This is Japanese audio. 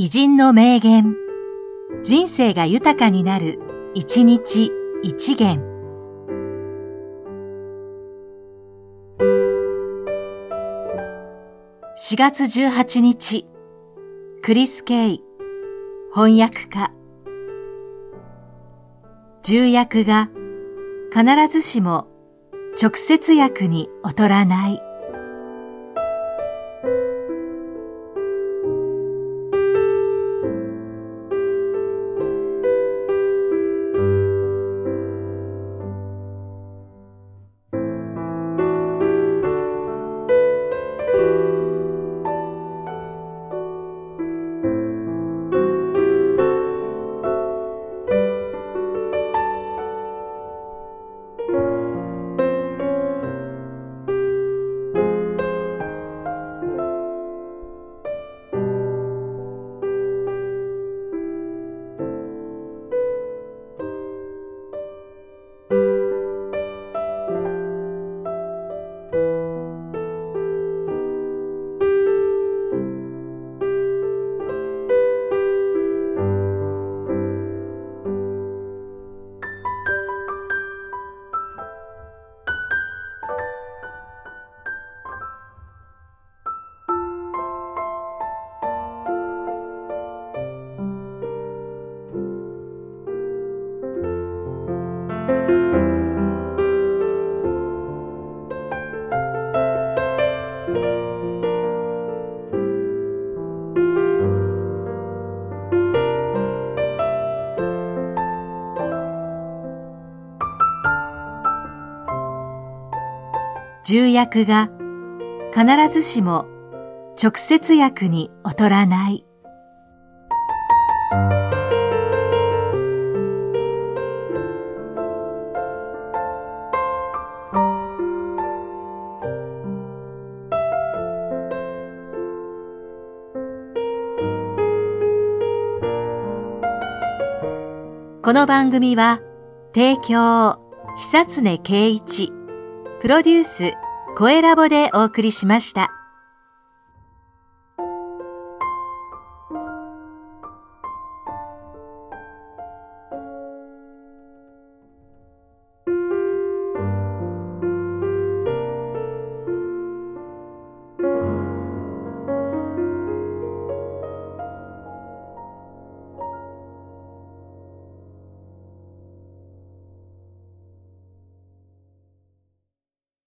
偉人の名言。人生が豊かになる、一日一元。4月18日、クリス・ケイ、翻訳家。重役が必ずしも直接役に劣らない。重役が必ずしも直接役に劣らない。この番組は、提供、久常圭一、プロデュース、声ラボでお送りしました。